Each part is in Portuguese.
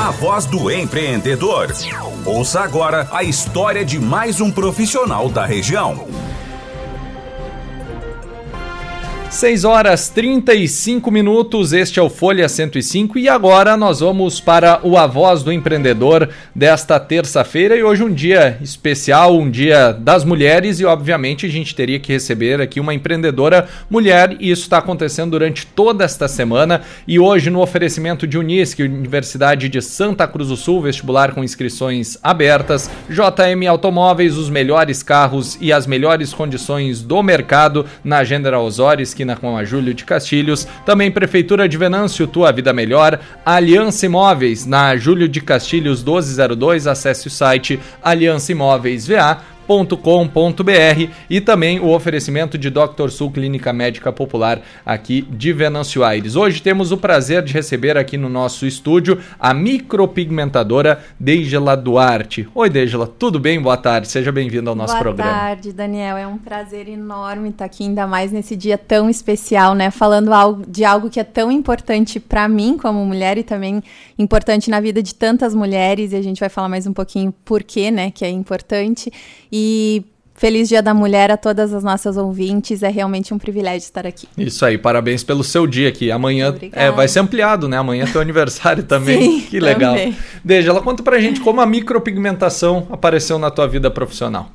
a voz do empreendedor. Ouça agora a história de mais um profissional da região. 6 horas 35 minutos, este é o Folha 105 e agora nós vamos para o A Voz do Empreendedor desta terça-feira e hoje um dia especial, um dia das mulheres e obviamente a gente teria que receber aqui uma empreendedora mulher e isso está acontecendo durante toda esta semana e hoje no oferecimento de Unisc, Universidade de Santa Cruz do Sul, vestibular com inscrições abertas, JM Automóveis, os melhores carros e as melhores condições do mercado na General Osório, esquina com a Júlio de Castilhos. Também Prefeitura de Venâncio, Tua Vida Melhor. Aliança Imóveis, na Júlio de Castilhos 1202. Acesse o site Aliança Imóveis VA com.br e também o oferecimento de Dr. Sul Clínica Médica Popular aqui de Venâncio Aires. Hoje temos o prazer de receber aqui no nosso estúdio a micropigmentadora Deigela Duarte. Oi, Deigela, tudo bem? Boa tarde, seja bem-vindo ao nosso Boa programa. Boa tarde, Daniel. É um prazer enorme estar aqui, ainda mais nesse dia tão especial, né? Falando de algo que é tão importante para mim como mulher e também importante na vida de tantas mulheres. E a gente vai falar mais um pouquinho por quê, né? Que é importante. E e Feliz Dia da Mulher a todas as nossas ouvintes. É realmente um privilégio estar aqui. Isso aí, parabéns pelo seu dia aqui. Amanhã é, vai ser ampliado, né? Amanhã é teu aniversário também. Sim, que legal. Também. Deja, ela conta pra gente como a micropigmentação apareceu na tua vida profissional.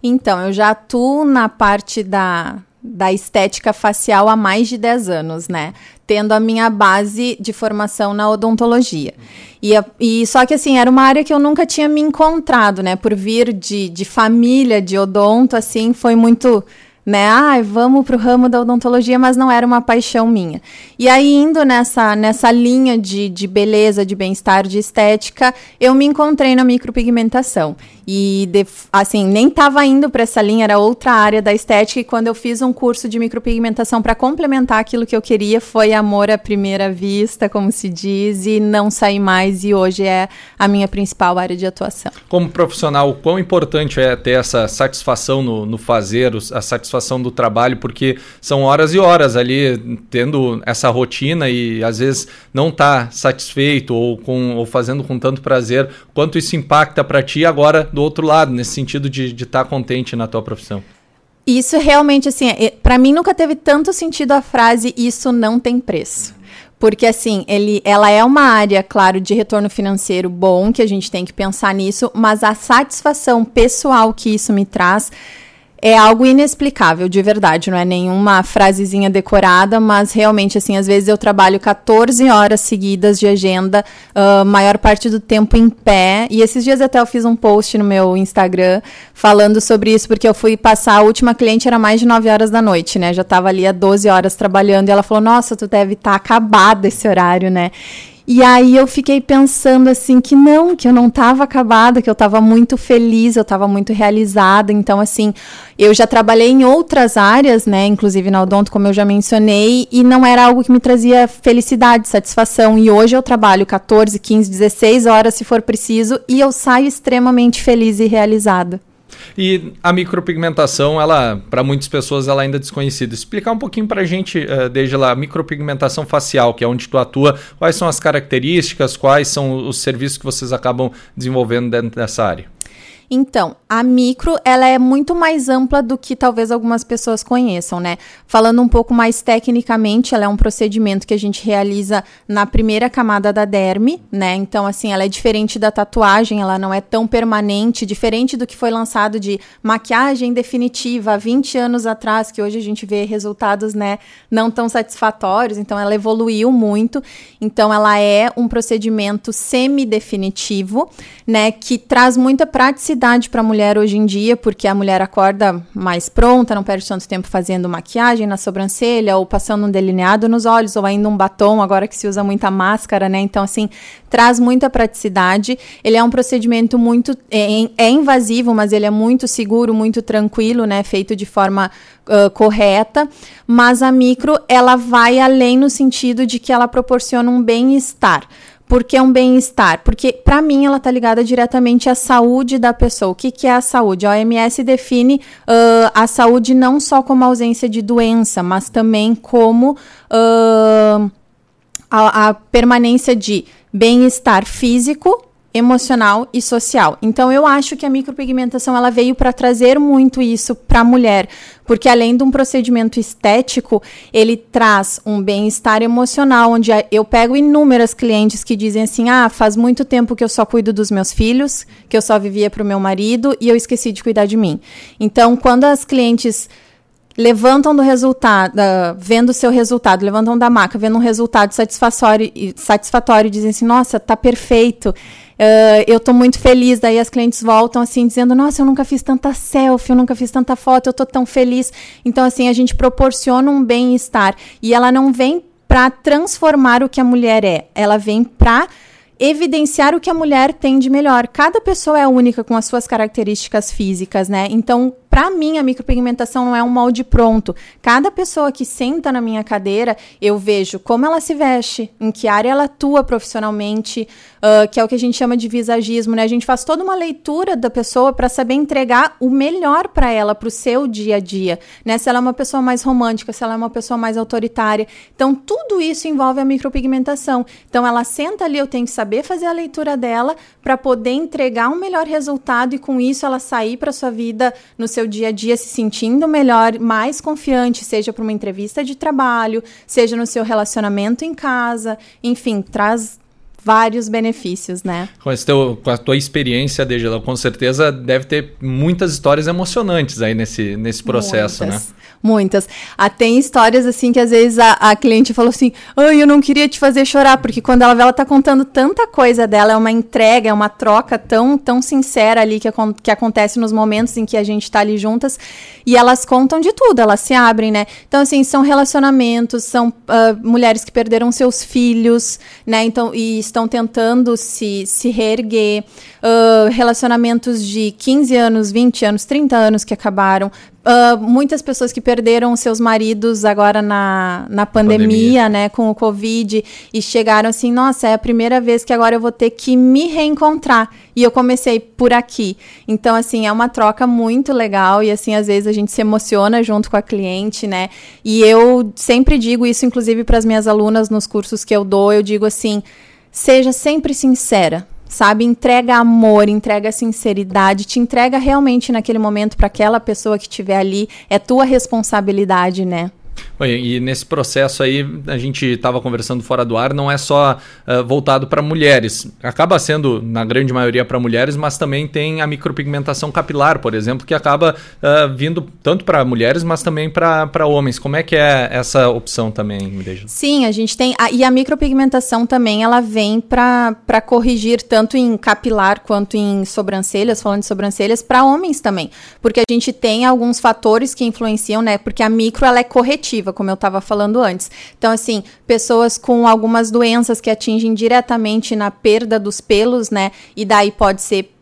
Então, eu já atuo na parte da, da estética facial há mais de 10 anos, né? Tendo a minha base de formação na odontologia. E, e só que assim, era uma área que eu nunca tinha me encontrado, né? Por vir de, de família de odonto, assim, foi muito né? Ah, vamos para o ramo da odontologia, mas não era uma paixão minha. E aí, indo nessa, nessa linha de, de beleza, de bem-estar, de estética, eu me encontrei na micropigmentação. E, de, assim, nem estava indo para essa linha, era outra área da estética. E quando eu fiz um curso de micropigmentação para complementar aquilo que eu queria, foi amor à primeira vista, como se diz, e não saí mais. E hoje é a minha principal área de atuação. Como profissional, quão importante é ter essa satisfação no, no fazer, a satisfação satisfação do trabalho, porque são horas e horas ali tendo essa rotina e às vezes não tá satisfeito ou, com, ou fazendo com tanto prazer, quanto isso impacta para ti agora do outro lado, nesse sentido de estar tá contente na tua profissão. Isso realmente, assim, é, para mim nunca teve tanto sentido a frase isso não tem preço. Porque, assim, ele, ela é uma área, claro, de retorno financeiro bom, que a gente tem que pensar nisso, mas a satisfação pessoal que isso me traz é algo inexplicável, de verdade. Não é nenhuma frasezinha decorada, mas realmente, assim, às vezes eu trabalho 14 horas seguidas de agenda, uh, maior parte do tempo em pé. E esses dias até eu fiz um post no meu Instagram falando sobre isso, porque eu fui passar, a última cliente era mais de 9 horas da noite, né? Já estava ali há 12 horas trabalhando. E ela falou: Nossa, tu deve estar tá acabada esse horário, né? E aí eu fiquei pensando assim que não, que eu não estava acabada, que eu estava muito feliz, eu estava muito realizada. Então assim, eu já trabalhei em outras áreas, né, inclusive na odonto, como eu já mencionei, e não era algo que me trazia felicidade, satisfação. E hoje eu trabalho 14, 15, 16 horas se for preciso e eu saio extremamente feliz e realizada. E a micropigmentação, ela, para muitas pessoas, ela ainda é desconhecida. Explicar um pouquinho para a gente, uh, desde lá, micropigmentação facial, que é onde tu atua, quais são as características, quais são os serviços que vocês acabam desenvolvendo dentro dessa área? Então, a micro, ela é muito mais ampla do que talvez algumas pessoas conheçam, né? Falando um pouco mais tecnicamente, ela é um procedimento que a gente realiza na primeira camada da derme, né? Então, assim, ela é diferente da tatuagem, ela não é tão permanente, diferente do que foi lançado de maquiagem definitiva há 20 anos atrás, que hoje a gente vê resultados, né, não tão satisfatórios. Então, ela evoluiu muito. Então, ela é um procedimento semi-definitivo, né, que traz muita praticidade necessidade para a mulher hoje em dia, porque a mulher acorda mais pronta, não perde tanto tempo fazendo maquiagem na sobrancelha, ou passando um delineado nos olhos, ou ainda um batom, agora que se usa muita máscara, né? Então, assim, traz muita praticidade. Ele é um procedimento muito. É, é invasivo, mas ele é muito seguro, muito tranquilo, né? Feito de forma uh, correta. Mas a micro, ela vai além no sentido de que ela proporciona um bem-estar. Porque é um bem-estar? Porque, para mim, ela está ligada diretamente à saúde da pessoa. O que, que é a saúde? A OMS define uh, a saúde não só como ausência de doença, mas também como. Uh, a, a permanência de bem-estar físico, emocional e social. Então eu acho que a micropigmentação ela veio para trazer muito isso para a mulher, porque além de um procedimento estético, ele traz um bem-estar emocional, onde eu pego inúmeras clientes que dizem assim: "Ah, faz muito tempo que eu só cuido dos meus filhos, que eu só vivia para o meu marido e eu esqueci de cuidar de mim". Então, quando as clientes levantam do resultado, uh, vendo o seu resultado, levantam da maca, vendo um resultado satisfatório, satisfatório e dizem assim, nossa, tá perfeito, uh, eu tô muito feliz. Daí as clientes voltam assim, dizendo, nossa, eu nunca fiz tanta selfie, eu nunca fiz tanta foto, eu tô tão feliz. Então, assim, a gente proporciona um bem-estar. E ela não vem para transformar o que a mulher é, ela vem para evidenciar o que a mulher tem de melhor. Cada pessoa é única com as suas características físicas, né? Então, para mim, a micropigmentação não é um molde pronto. Cada pessoa que senta na minha cadeira, eu vejo como ela se veste, em que área ela atua profissionalmente, uh, que é o que a gente chama de visagismo, né? A gente faz toda uma leitura da pessoa para saber entregar o melhor para ela, para o seu dia a dia, né? Se ela é uma pessoa mais romântica, se ela é uma pessoa mais autoritária. Então, tudo isso envolve a micropigmentação. Então, ela senta ali, eu tenho que saber fazer a leitura dela para poder entregar um melhor resultado e com isso ela sair para sua vida no seu dia a dia se sentindo melhor, mais confiante, seja para uma entrevista de trabalho, seja no seu relacionamento em casa, enfim, traz vários benefícios, né? Com, teu, com a tua experiência, Dejela, com certeza deve ter muitas histórias emocionantes aí nesse, nesse processo, né? Muitas. né? Muitas. Ah, tem histórias assim que às vezes a, a cliente falou assim: Ai, eu não queria te fazer chorar, porque quando ela vê, ela tá contando tanta coisa dela, é uma entrega, é uma troca tão, tão sincera ali que, que acontece nos momentos em que a gente tá ali juntas. E elas contam de tudo, elas se abrem, né? Então, assim, são relacionamentos, são uh, mulheres que perderam seus filhos, né? Então, e estão tentando se, se reerguer. Uh, relacionamentos de 15 anos, 20 anos, 30 anos que acabaram, Uh, muitas pessoas que perderam seus maridos agora na, na pandemia, pandemia, né, com o Covid, e chegaram assim, nossa, é a primeira vez que agora eu vou ter que me reencontrar. E eu comecei por aqui. Então, assim, é uma troca muito legal e, assim, às vezes a gente se emociona junto com a cliente, né? E eu sempre digo isso, inclusive, para as minhas alunas nos cursos que eu dou, eu digo assim, seja sempre sincera sabe? Entrega amor, entrega sinceridade, te entrega realmente naquele momento para aquela pessoa que estiver ali. É tua responsabilidade, né? E nesse processo aí, a gente estava conversando fora do ar, não é só uh, voltado para mulheres. Acaba sendo, na grande maioria, para mulheres, mas também tem a micropigmentação capilar, por exemplo, que acaba uh, vindo tanto para mulheres, mas também para homens. Como é que é essa opção também, Mireja? Sim, a gente tem. A, e a micropigmentação também, ela vem para corrigir tanto em capilar quanto em sobrancelhas, falando de sobrancelhas, para homens também. Porque a gente tem alguns fatores que influenciam, né? Porque a micro, ela é corretiva como eu estava falando antes. Então, assim, pessoas com algumas doenças que atingem diretamente na perda dos pelos, né? E daí pode ser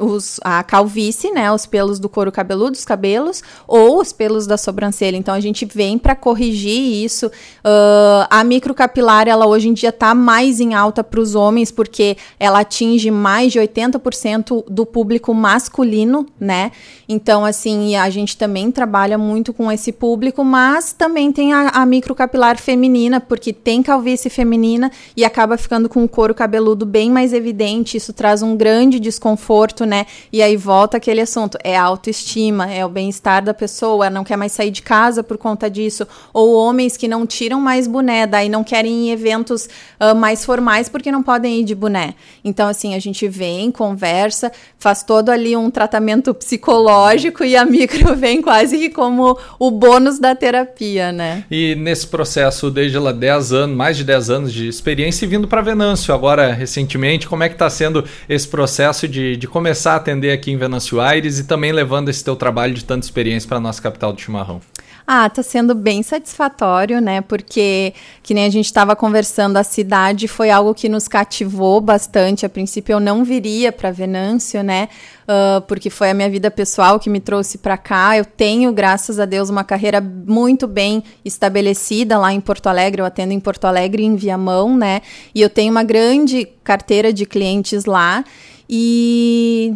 os, a calvície, né, os pelos do couro cabeludo, os cabelos, ou os pelos da sobrancelha. Então a gente vem para corrigir isso. Uh, a microcapilar, ela hoje em dia está mais em alta para os homens, porque ela atinge mais de 80% do público masculino, né? Então, assim, a gente também trabalha muito com esse público, mas também tem a, a microcapilar feminina, porque tem calvície feminina e acaba ficando com o couro cabeludo bem mais evidente. Isso traz um grande desconforto conforto, né? E aí volta aquele assunto, é a autoestima, é o bem-estar da pessoa, não quer mais sair de casa por conta disso, ou homens que não tiram mais boné, daí não querem ir em eventos uh, mais formais porque não podem ir de boné. Então, assim, a gente vem, conversa, faz todo ali um tratamento psicológico e a micro vem quase que como o bônus da terapia, né? E nesse processo, desde lá 10 anos, mais de 10 anos de experiência e vindo para Venâncio agora recentemente, como é que está sendo esse processo de, de começar a atender aqui em Venâncio Aires e também levando esse teu trabalho de tanta experiência para a nossa capital do chimarrão? Ah, tá sendo bem satisfatório, né? Porque, que nem a gente estava conversando, a cidade foi algo que nos cativou bastante. A princípio, eu não viria para Venâncio, né? Uh, porque foi a minha vida pessoal que me trouxe para cá. Eu tenho, graças a Deus, uma carreira muito bem estabelecida lá em Porto Alegre. Eu atendo em Porto Alegre, em Viamão, né? E eu tenho uma grande carteira de clientes lá. E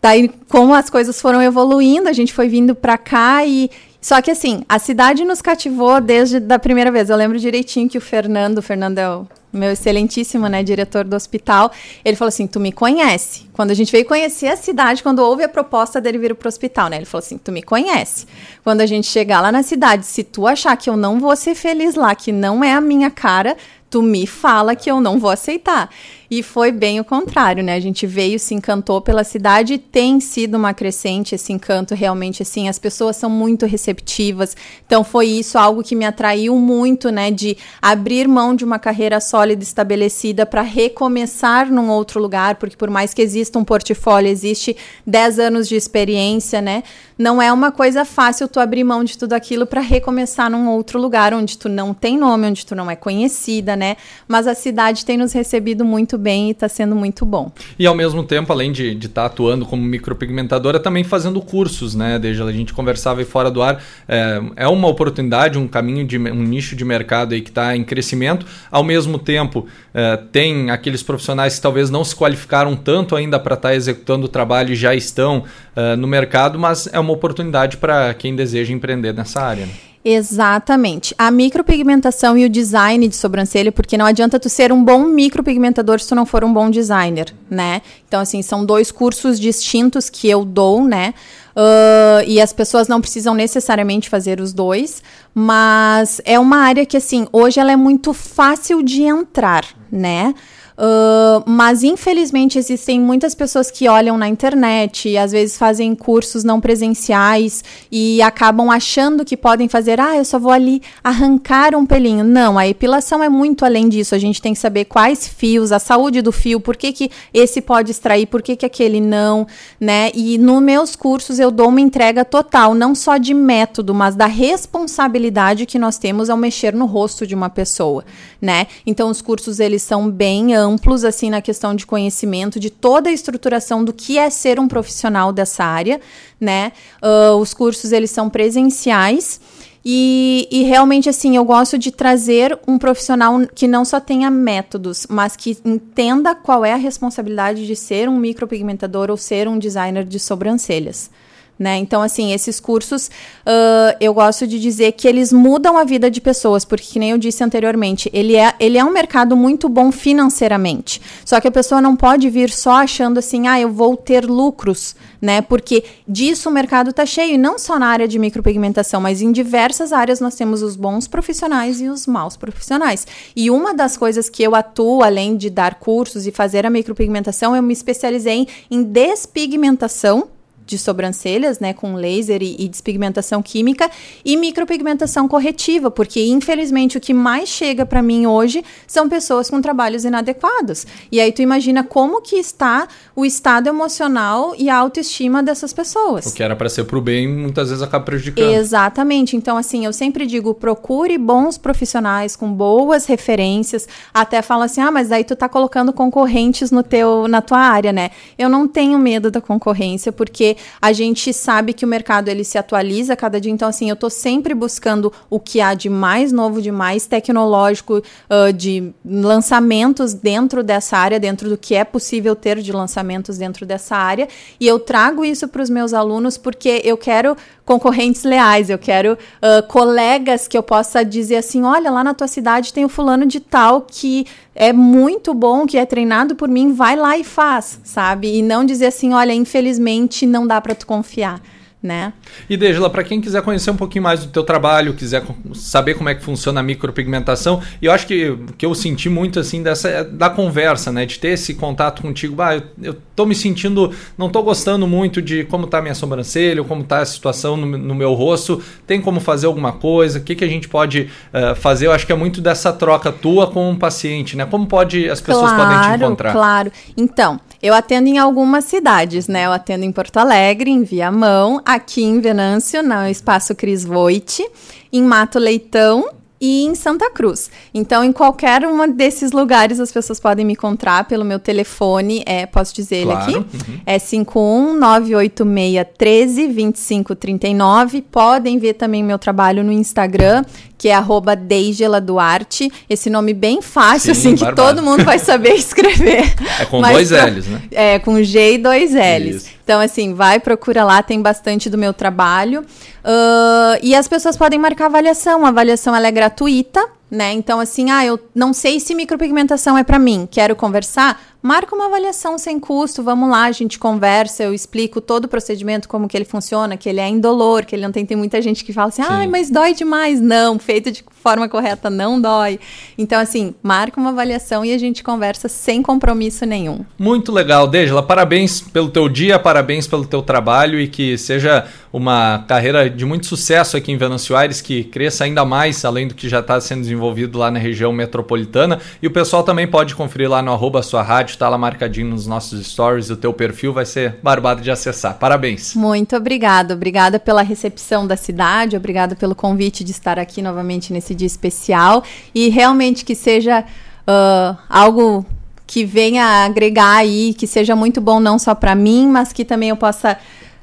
daí, como as coisas foram evoluindo, a gente foi vindo para cá e, Só que assim, a cidade nos cativou desde a primeira vez. Eu lembro direitinho que o Fernando, o Fernando é o meu excelentíssimo, né, diretor do hospital, ele falou assim: "Tu me conhece". Quando a gente veio conhecer a cidade, quando houve a proposta dele vir para o hospital, né? Ele falou assim: "Tu me conhece". Quando a gente chegar lá na cidade, se tu achar que eu não vou ser feliz lá, que não é a minha cara, tu me fala que eu não vou aceitar. E foi bem o contrário, né? A gente veio, se encantou pela cidade, tem sido uma crescente esse encanto realmente assim, as pessoas são muito receptivas. Então foi isso algo que me atraiu muito, né, de abrir mão de uma carreira sólida estabelecida para recomeçar num outro lugar, porque por mais que exista um portfólio, existe 10 anos de experiência, né? Não é uma coisa fácil tu abrir mão de tudo aquilo para recomeçar num outro lugar onde tu não tem nome, onde tu não é conhecida, né? Mas a cidade tem nos recebido muito bem e está sendo muito bom. E ao mesmo tempo, além de estar tá atuando como micropigmentadora, também fazendo cursos, né? Desde a gente conversava aí fora do ar, é, é uma oportunidade, um caminho de um nicho de mercado aí que está em crescimento. Ao mesmo tempo, é, tem aqueles profissionais que talvez não se qualificaram tanto ainda para estar tá executando o trabalho e já estão é, no mercado, mas é uma oportunidade para quem deseja empreender nessa área. Né? Exatamente. A micropigmentação e o design de sobrancelha, porque não adianta tu ser um bom micropigmentador se tu não for um bom designer, né? Então, assim, são dois cursos distintos que eu dou, né? Uh, e as pessoas não precisam necessariamente fazer os dois, mas é uma área que, assim, hoje ela é muito fácil de entrar, né? Uh, mas infelizmente existem muitas pessoas que olham na internet e às vezes fazem cursos não presenciais e acabam achando que podem fazer, ah, eu só vou ali arrancar um pelinho. Não, a epilação é muito além disso. A gente tem que saber quais fios, a saúde do fio, por que, que esse pode extrair, por que, que aquele não, né? E nos meus cursos eu dou uma entrega total, não só de método, mas da responsabilidade que nós temos ao mexer no rosto de uma pessoa, né? Então os cursos eles são bem amplos amplos assim na questão de conhecimento de toda a estruturação do que é ser um profissional dessa área, né? Uh, os cursos eles são presenciais. E, e, realmente, assim, eu gosto de trazer um profissional que não só tenha métodos, mas que entenda qual é a responsabilidade de ser um micropigmentador ou ser um designer de sobrancelhas. Né? Então, assim, esses cursos, uh, eu gosto de dizer que eles mudam a vida de pessoas, porque, que nem eu disse anteriormente, ele é, ele é um mercado muito bom financeiramente. Só que a pessoa não pode vir só achando assim, ah, eu vou ter lucros, né? Porque disso o mercado está cheio, e não só na área de micropigmentação, mas em diversas áreas nós temos os bons profissionais e os maus profissionais. E uma das coisas que eu atuo, além de dar cursos e fazer a micropigmentação, eu me especializei em despigmentação de sobrancelhas, né, com laser e, e despigmentação química e micropigmentação corretiva, porque infelizmente o que mais chega para mim hoje são pessoas com trabalhos inadequados. E aí tu imagina como que está o estado emocional e a autoestima dessas pessoas. O que era para ser pro bem, muitas vezes acaba prejudicando. Exatamente. Então assim, eu sempre digo, procure bons profissionais com boas referências, até fala assim: "Ah, mas daí tu tá colocando concorrentes no teu na tua área, né?". Eu não tenho medo da concorrência, porque a gente sabe que o mercado ele se atualiza cada dia, então assim, eu estou sempre buscando o que há de mais novo, de mais tecnológico, uh, de lançamentos dentro dessa área, dentro do que é possível ter de lançamentos dentro dessa área, e eu trago isso para os meus alunos porque eu quero concorrentes leais, eu quero uh, colegas que eu possa dizer assim, olha, lá na tua cidade tem o fulano de tal que é muito bom, que é treinado por mim, vai lá e faz, sabe? E não dizer assim, olha, infelizmente não dá para tu confiar né? E Dejla, para quem quiser conhecer um pouquinho mais do teu trabalho, quiser saber como é que funciona a micropigmentação, e eu acho que que eu senti muito assim dessa é da conversa, né, de ter esse contato contigo, bah, eu, eu tô me sentindo, não tô gostando muito de como tá a minha sobrancelha, como tá a situação no, no meu rosto, tem como fazer alguma coisa, o que que a gente pode uh, fazer? Eu acho que é muito dessa troca tua com o um paciente, né? Como pode as pessoas claro, podem te encontrar? Claro. Então, eu atendo em algumas cidades, né? Eu atendo em Porto Alegre, em Viamão, aqui em Venâncio, no Espaço Cris Voit, em Mato Leitão e em Santa Cruz. Então, em qualquer um desses lugares, as pessoas podem me encontrar pelo meu telefone, é, posso dizer claro. ele aqui? Uhum. É 51986132539. Podem ver também meu trabalho no Instagram, que é arroba Deigela Duarte. Esse nome bem fácil, Sim, assim, que todo mundo vai saber escrever. É com dois L's, né? É, com G e dois L's. Isso. Então, assim, vai, procura lá, tem bastante do meu trabalho. Uh, e as pessoas podem marcar avaliação. A avaliação ela é gratuita, né? Então, assim, ah, eu não sei se micropigmentação é para mim, quero conversar marca uma avaliação sem custo, vamos lá, a gente conversa, eu explico todo o procedimento, como que ele funciona, que ele é indolor, que ele não tem, tem muita gente que fala assim, ai, mas dói demais. Não, feito de forma correta não dói. Então, assim, marca uma avaliação e a gente conversa sem compromisso nenhum. Muito legal, Dejla, parabéns pelo teu dia, parabéns pelo teu trabalho e que seja uma carreira de muito sucesso aqui em Venâncio Aires, que cresça ainda mais, além do que já está sendo desenvolvido lá na região metropolitana. E o pessoal também pode conferir lá no arroba sua rádio, tá lá marcadinho nos nossos stories, o teu perfil vai ser barbado de acessar. Parabéns. Muito obrigada, obrigada pela recepção da cidade, obrigada pelo convite de estar aqui novamente nesse dia especial e realmente que seja uh, algo que venha agregar aí, que seja muito bom não só para mim, mas que também eu possa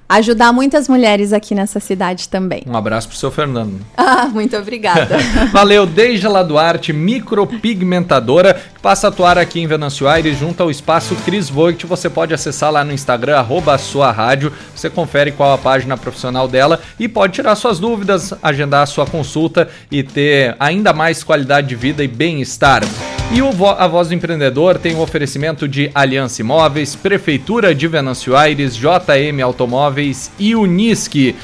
ajudar muitas mulheres aqui nessa cidade também. Um abraço pro seu Fernando. Ah, muito obrigada. Valeu, Deijala Duarte, micropigmentadora, que passa a atuar aqui em Venâncio Aires, junto ao espaço Cris Voigt. Você pode acessar lá no Instagram, arroba sua rádio. Você confere qual a página profissional dela e pode tirar suas dúvidas, agendar a sua consulta e ter ainda mais qualidade de vida e bem-estar. E o A Voz do Empreendedor tem o um oferecimento de Aliança Imóveis, Prefeitura de Venâncio Aires, JM Automóveis e Unisque.